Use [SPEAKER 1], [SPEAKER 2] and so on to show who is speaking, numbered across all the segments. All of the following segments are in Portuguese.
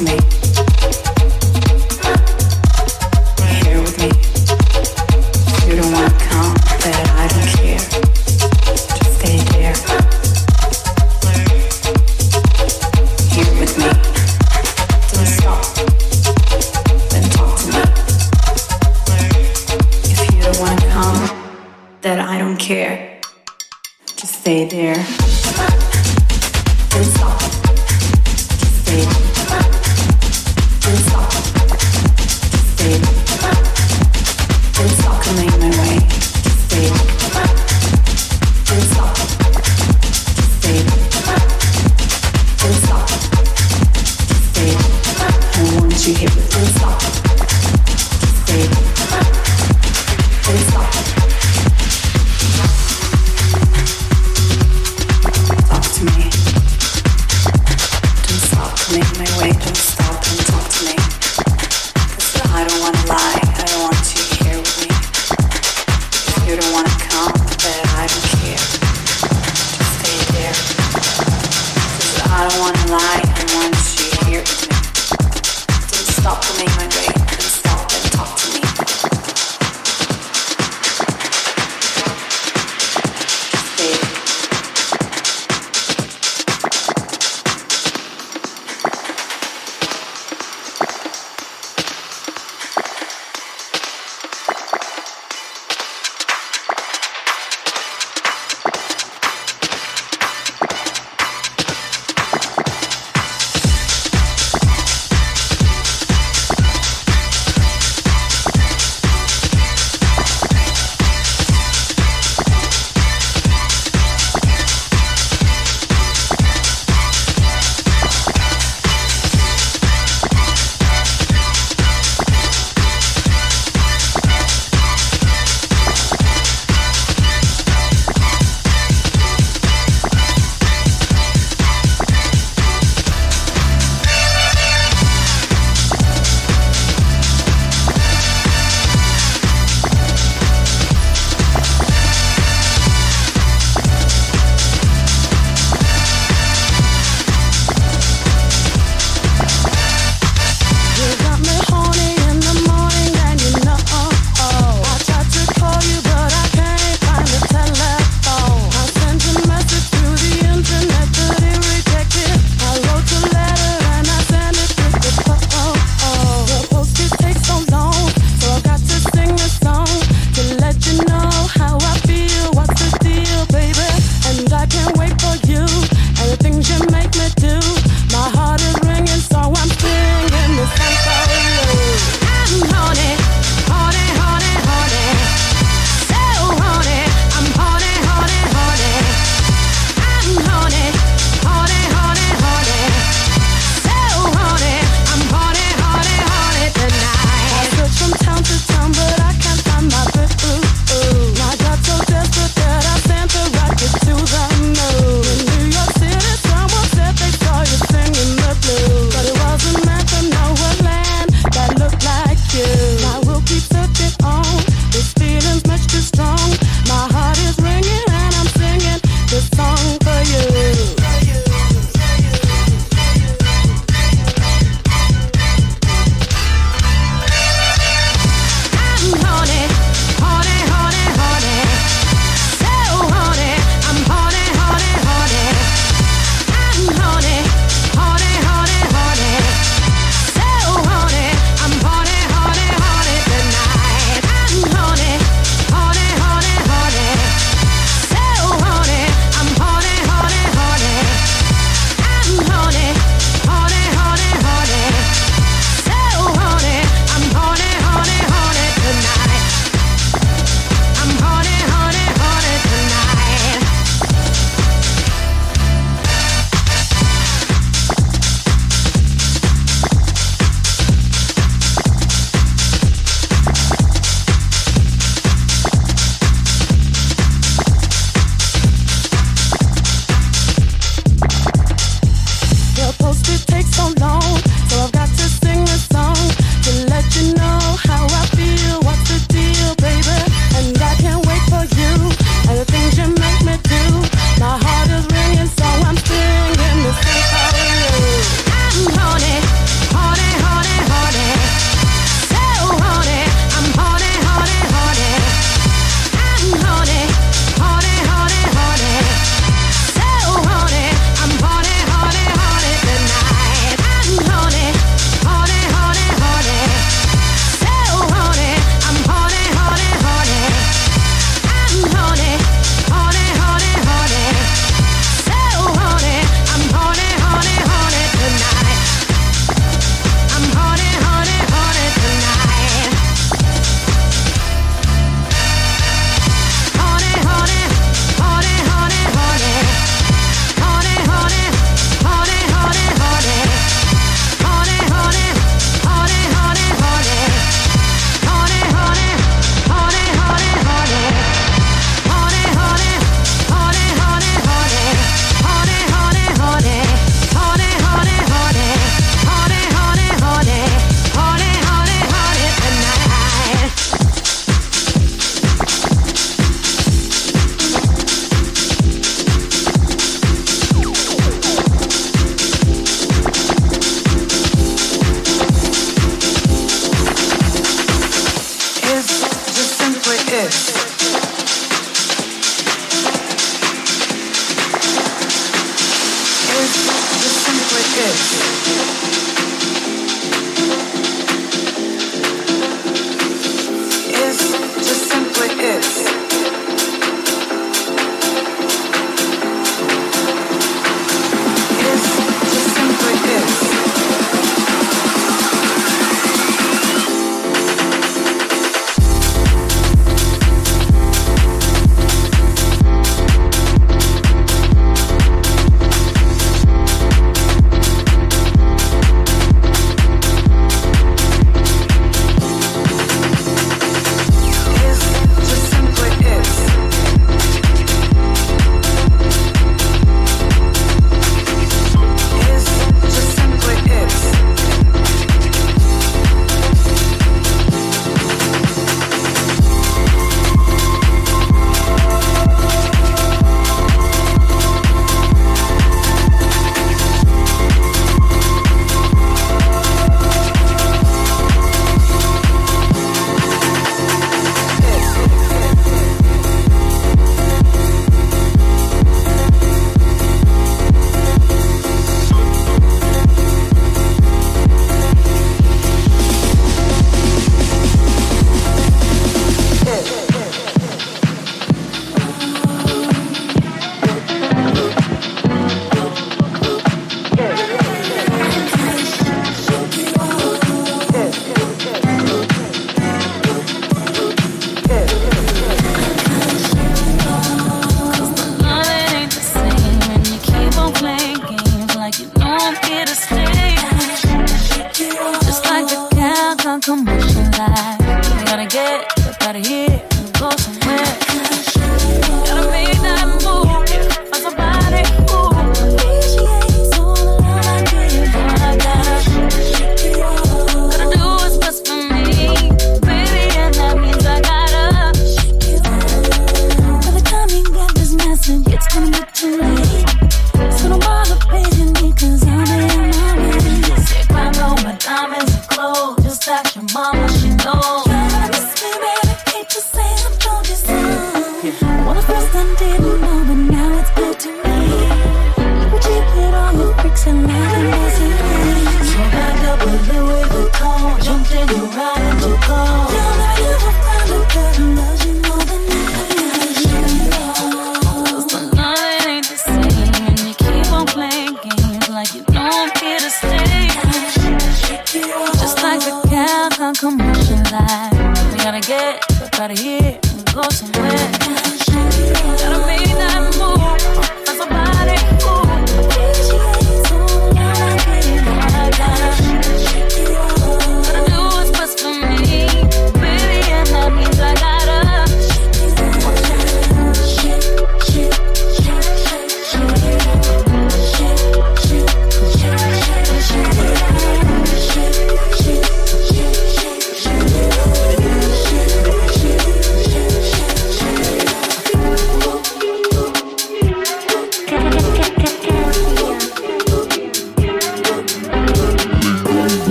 [SPEAKER 1] me.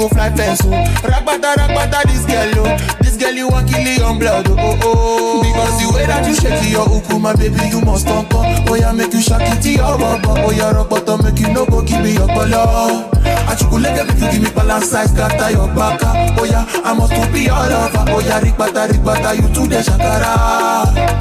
[SPEAKER 1] go fly fence oh. Ragbata, ragbata, this girl oh. This girl you want kill your blood oh oh oh. Because the way that you shake your uku, my baby you must talk on. Oh yeah, make you shake it to your rubber. Oh yeah, rubber make you no go give me your color. Achukulege make you give me balance size, kata your baka. Oh yeah, I must to be all over. Oh yeah, rigbata, rigbata, you too the shakara.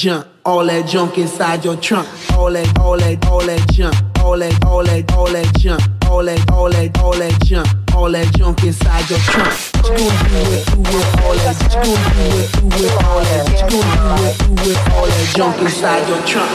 [SPEAKER 2] Junk? All that junk inside your trunk. All that, all that, all that junk. All that, all that, all that junk. All that, all that, all that junk. All that junk inside your trunk. What you gonna do with, do with all that? What you gonna do with, do with all that? What you gonna do with, do with all that junk inside your trunk?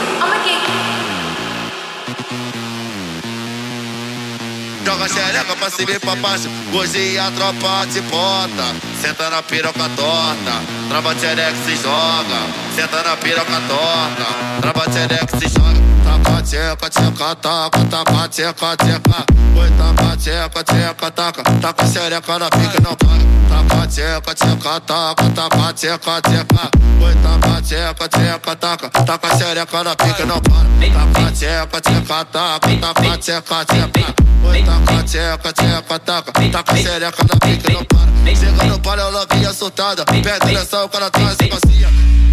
[SPEAKER 3] Joga xereca pra cima e pra baixo Hoje a tropa te bota Senta na piroca torta Trava xereca se joga Senta na piroca torta Trava xereca se joga Taca tcheca, tcheca, taca Taca tcheca, tcheca Oi, taca tcheca, tcheca, taca Taca xereca na pica não para Taca tcheca, tcheca, taca Taca tcheca, tcheca Oi, taca tcheca, tcheca, taca Taca xereca na pica não para Taca tcheca, tcheca, taca Taca tcheca, tcheca Oi, taca, tcheca, tcheca, taca Taca xereca na pica não para Chega no palio, ela vinha soltada Pega nessa, o cara traz e macia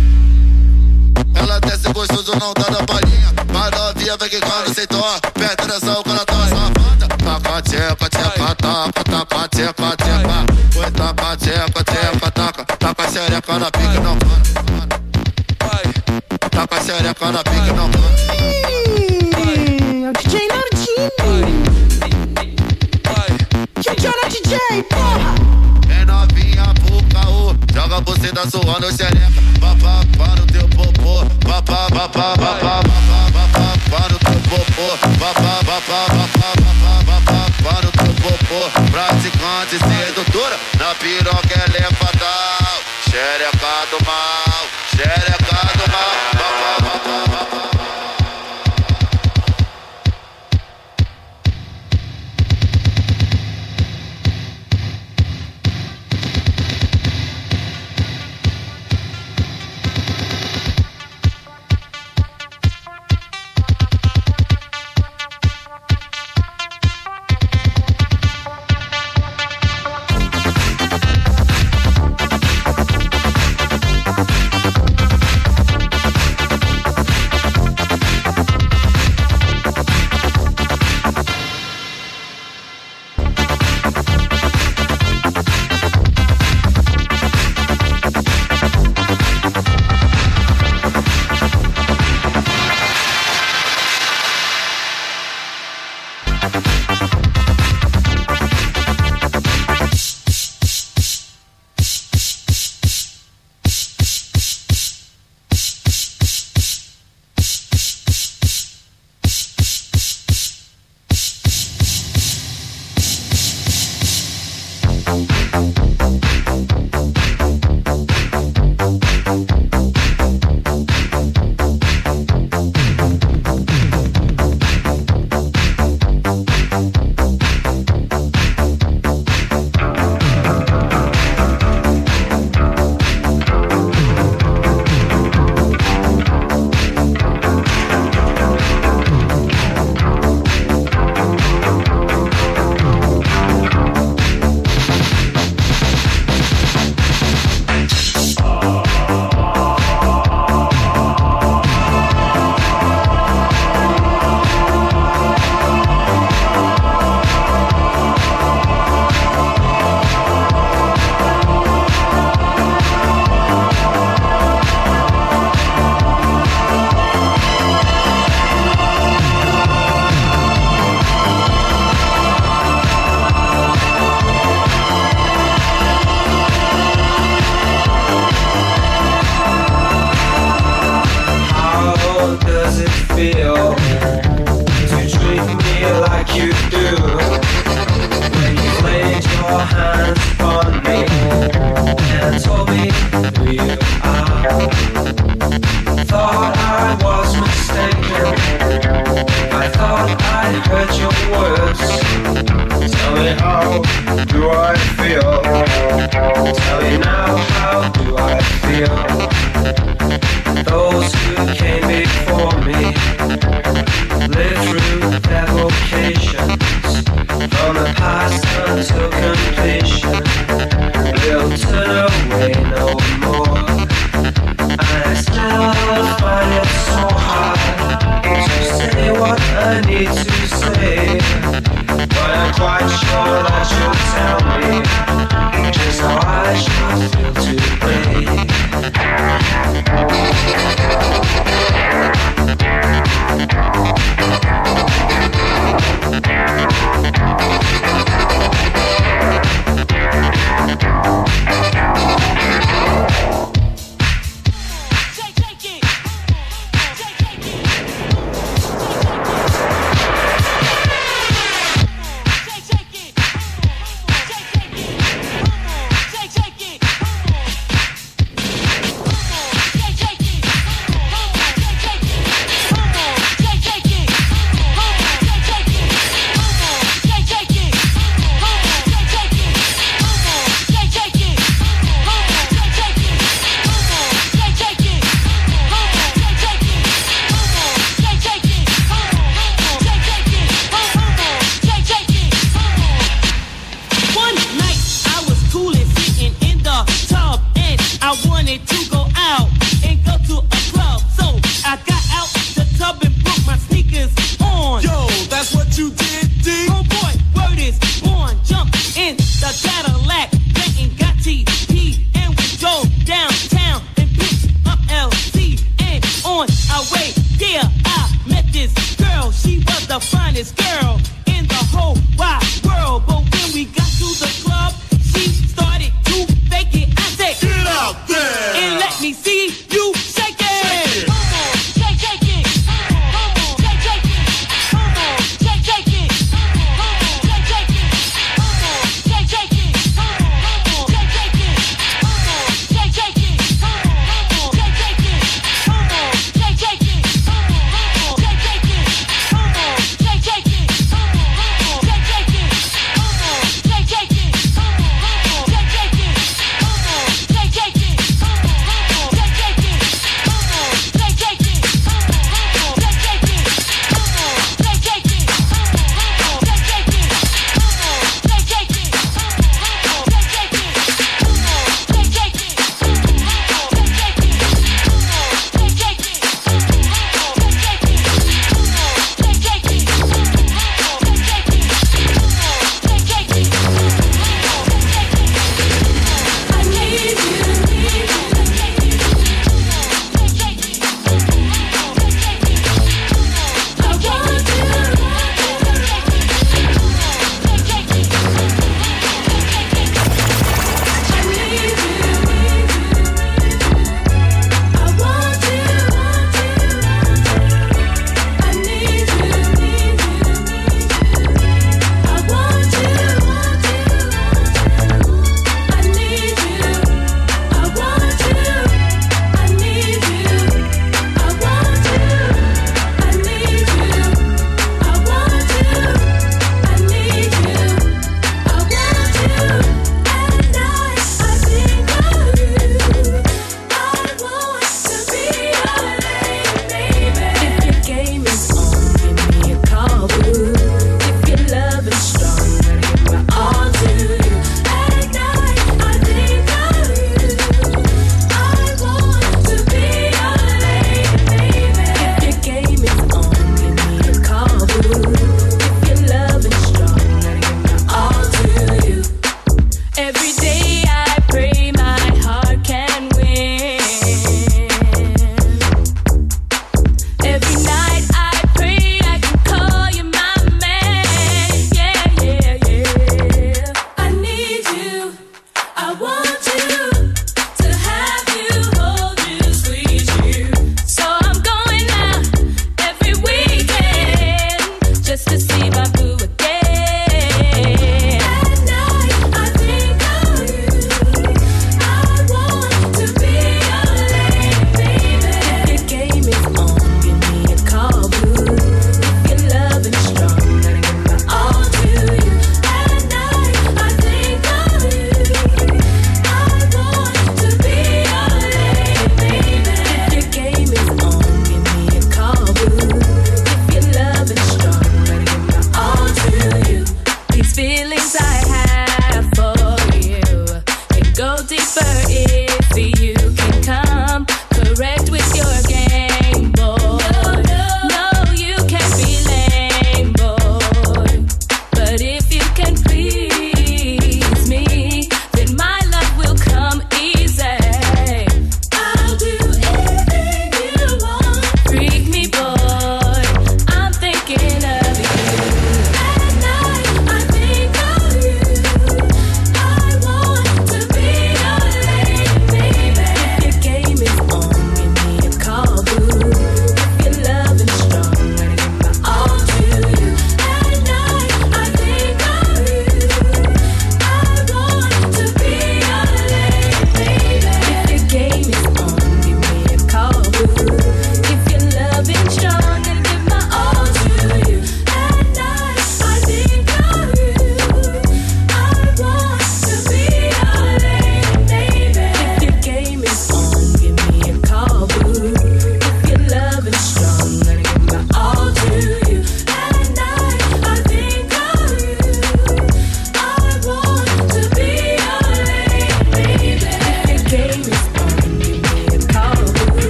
[SPEAKER 3] ela desce gostoso, não tá na palhinha. Mas novinha vem quicando sem dó. Perto dessa, o cara tá safada Taca, tcheca, tcheca, taca Taca, tcheca, tcheca Oi, taca, tcheca, tcheca, taca Taca xereca na pica, não para. Taca xereca na pica, não para.
[SPEAKER 4] É o DJ Nardini. Tchau, DJ, porra.
[SPEAKER 3] Você da sua no xereca Papá para o teu popô Papá, papá, papá, papá, papá Para o teu popô papá, papá, papá,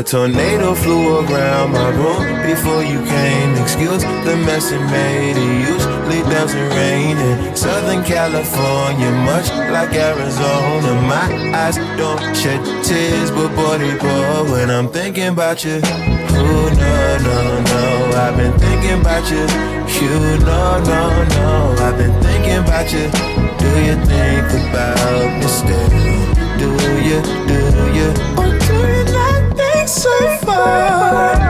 [SPEAKER 5] A tornado flew around my room before you came. Excuse the mess it made. It usually doesn't rain in Southern California, much like Arizona. My eyes don't shed tears, but boy, they pour when I'm thinking about you. Oh, no, no, no. I've been thinking about you. You, no, no, no. I've been thinking about you. Do you think about me still? Do you, do you? So far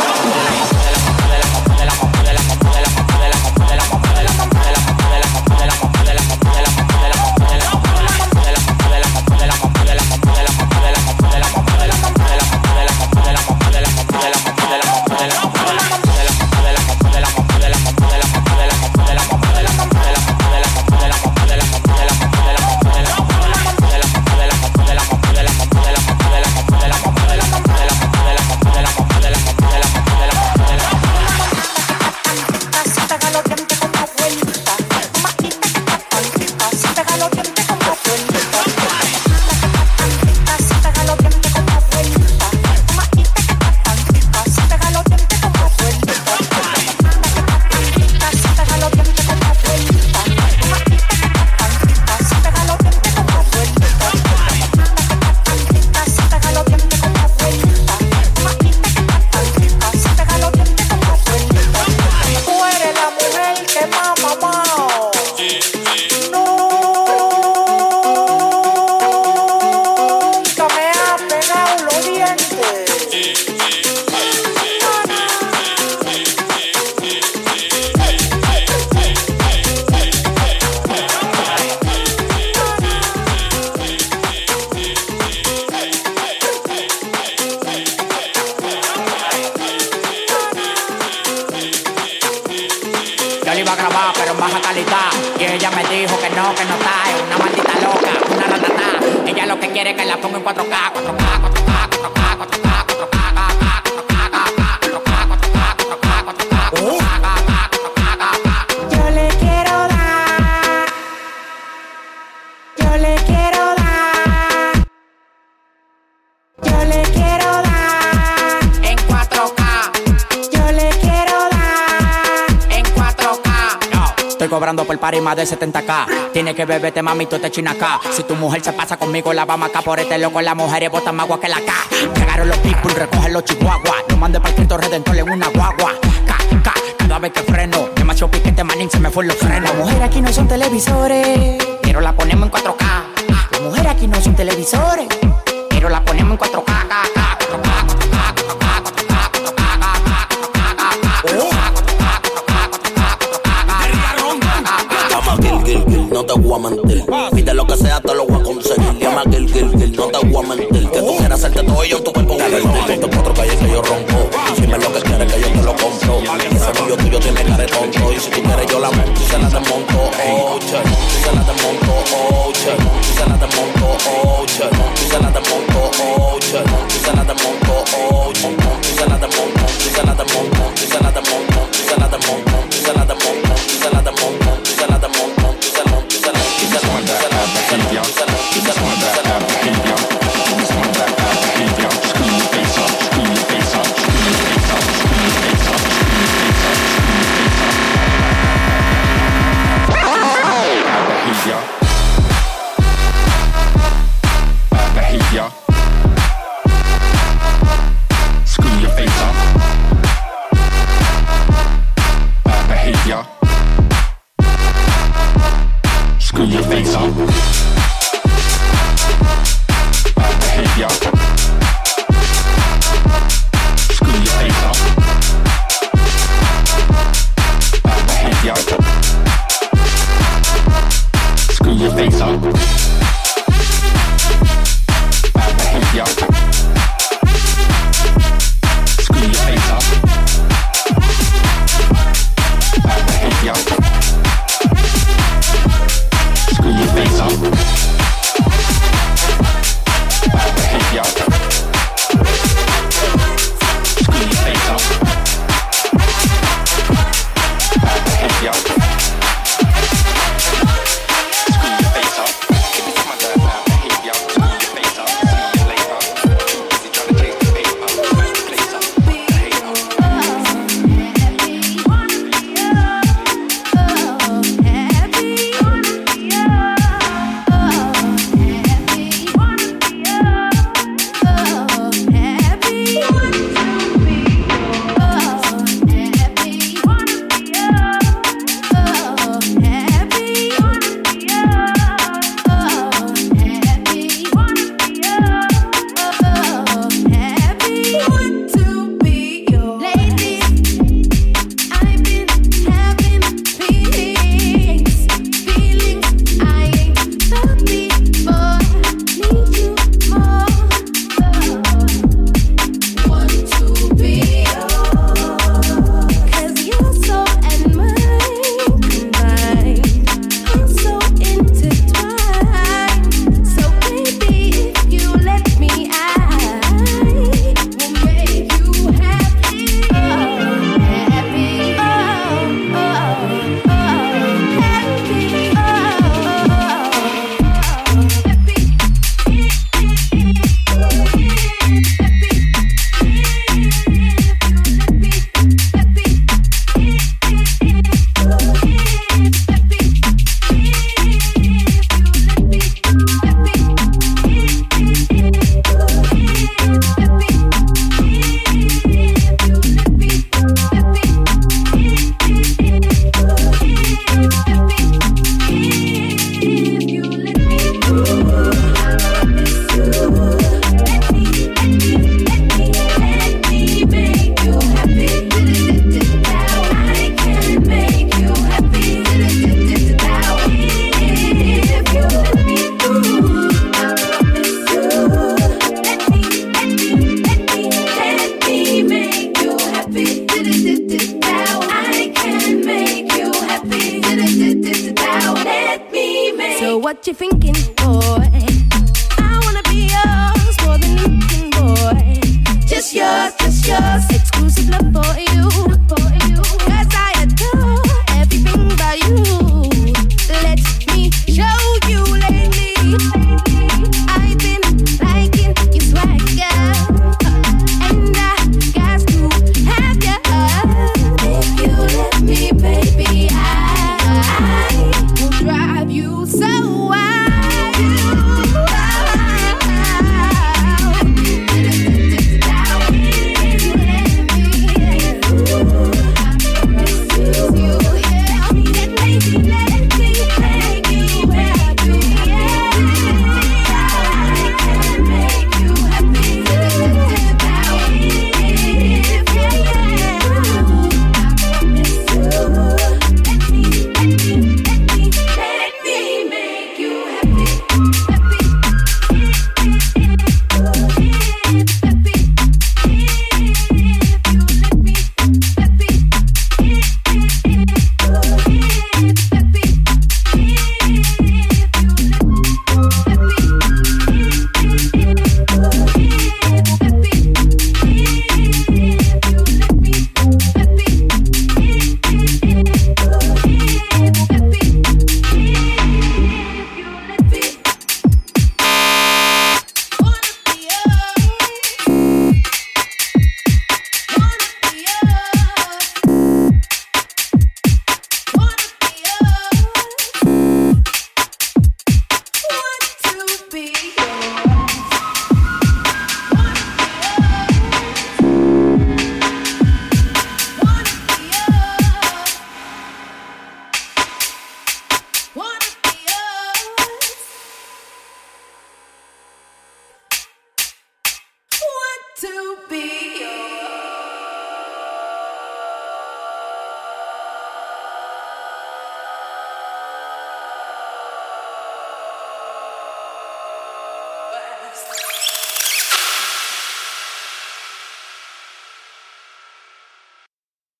[SPEAKER 6] party más
[SPEAKER 7] de 70k. Tiene que beberte, mami, tú te chinas acá. Si tu mujer se pasa conmigo, la vamos acá por este loco. Las mujeres botan más agua que la K. Llegaron los people, recogen los chihuahuas. No mande para Cristo Redentor en una guagua. K, K, cada vez que freno. Demasiado piquete, manín, se me fue los frenos.
[SPEAKER 8] Las mujeres aquí no son televisores,
[SPEAKER 7] pero la ponemos en 4K.
[SPEAKER 8] Las mujeres aquí no son televisores,
[SPEAKER 7] pero la ponemos en 4K.
[SPEAKER 9] yo, tu cuerpo, Dale, otro calle yo.